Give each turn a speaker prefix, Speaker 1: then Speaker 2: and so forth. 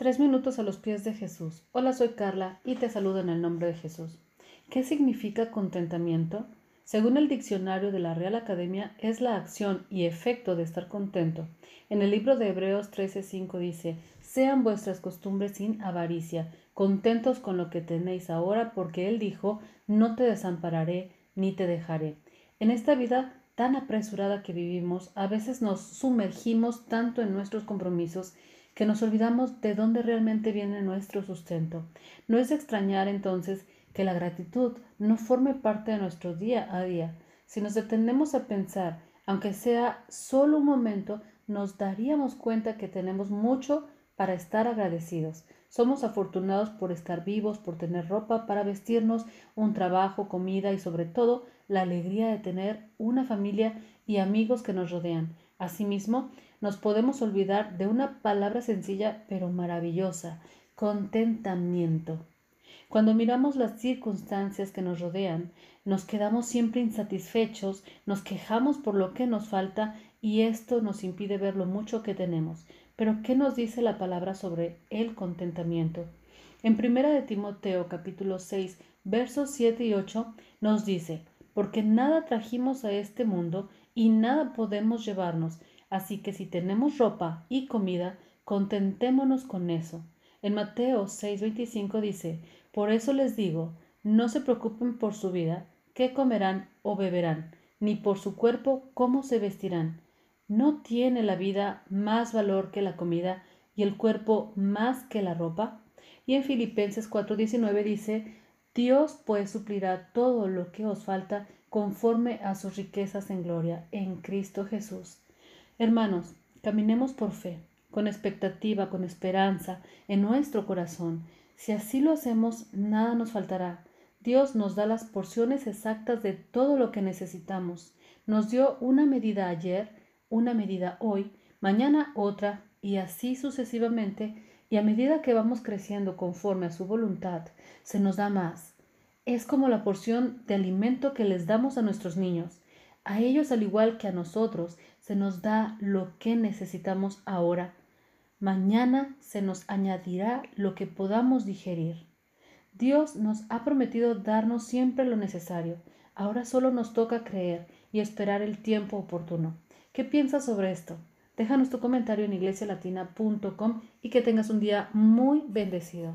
Speaker 1: Tres minutos a los pies de Jesús. Hola, soy Carla y te saludo en el nombre de Jesús. ¿Qué significa contentamiento? Según el diccionario de la Real Academia, es la acción y efecto de estar contento. En el libro de Hebreos 13:5 dice, sean vuestras costumbres sin avaricia, contentos con lo que tenéis ahora, porque Él dijo, no te desampararé ni te dejaré. En esta vida tan apresurada que vivimos, a veces nos sumergimos tanto en nuestros compromisos que nos olvidamos de dónde realmente viene nuestro sustento. No es extrañar entonces que la gratitud no forme parte de nuestro día a día. Si nos detenemos a pensar, aunque sea solo un momento, nos daríamos cuenta que tenemos mucho para estar agradecidos. Somos afortunados por estar vivos, por tener ropa para vestirnos, un trabajo, comida y sobre todo la alegría de tener una familia y amigos que nos rodean. Asimismo, nos podemos olvidar de una palabra sencilla pero maravillosa, contentamiento. Cuando miramos las circunstancias que nos rodean, nos quedamos siempre insatisfechos, nos quejamos por lo que nos falta y esto nos impide ver lo mucho que tenemos. Pero ¿qué nos dice la palabra sobre el contentamiento? En primera de Timoteo capítulo 6, versos 7 y 8 nos dice, porque nada trajimos a este mundo y nada podemos llevarnos. Así que si tenemos ropa y comida, contentémonos con eso. En Mateo 6:25 dice, Por eso les digo, no se preocupen por su vida, qué comerán o beberán, ni por su cuerpo, cómo se vestirán. ¿No tiene la vida más valor que la comida y el cuerpo más que la ropa? Y en Filipenses 4:19 dice, Dios pues suplirá todo lo que os falta conforme a sus riquezas en gloria en Cristo Jesús. Hermanos, caminemos por fe, con expectativa, con esperanza en nuestro corazón. Si así lo hacemos, nada nos faltará. Dios nos da las porciones exactas de todo lo que necesitamos. Nos dio una medida ayer, una medida hoy, mañana otra, y así sucesivamente, y a medida que vamos creciendo conforme a su voluntad, se nos da más es como la porción de alimento que les damos a nuestros niños. A ellos, al igual que a nosotros, se nos da lo que necesitamos ahora. Mañana se nos añadirá lo que podamos digerir. Dios nos ha prometido darnos siempre lo necesario. Ahora solo nos toca creer y esperar el tiempo oportuno. ¿Qué piensas sobre esto? Déjanos tu comentario en iglesialatina.com y que tengas un día muy bendecido.